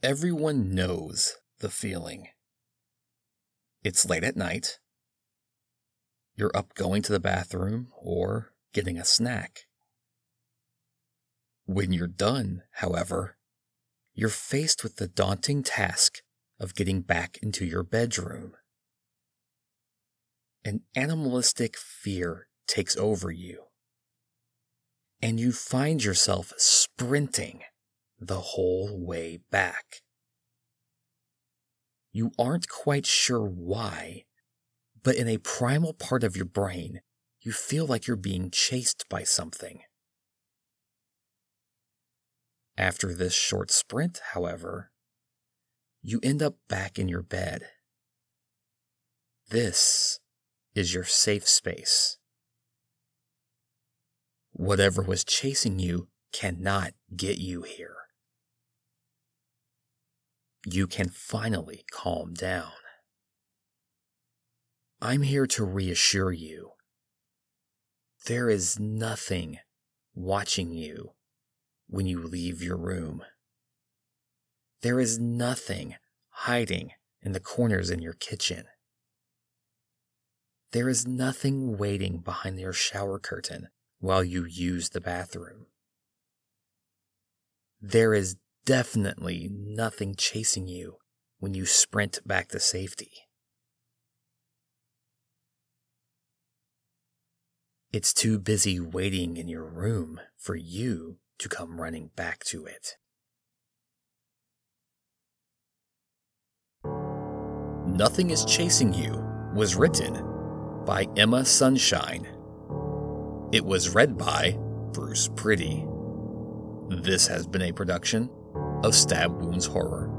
Everyone knows the feeling. It's late at night. You're up going to the bathroom or getting a snack. When you're done, however, you're faced with the daunting task of getting back into your bedroom. An animalistic fear takes over you, and you find yourself sprinting the whole way back. You aren't quite sure why, but in a primal part of your brain, you feel like you're being chased by something. After this short sprint, however, you end up back in your bed. This is your safe space. Whatever was chasing you cannot get you here you can finally calm down. I'm here to reassure you. There is nothing watching you when you leave your room. There is nothing hiding in the corners in your kitchen. There is nothing waiting behind your shower curtain while you use the bathroom. There is definitely nothing chasing you when you sprint back to safety. It's too busy waiting in your room for you to come running back to it. Nothing is Chasing You was written by Emma Sunshine. It was read by Bruce Pretty. This has been a production of Stab Wounds Horror.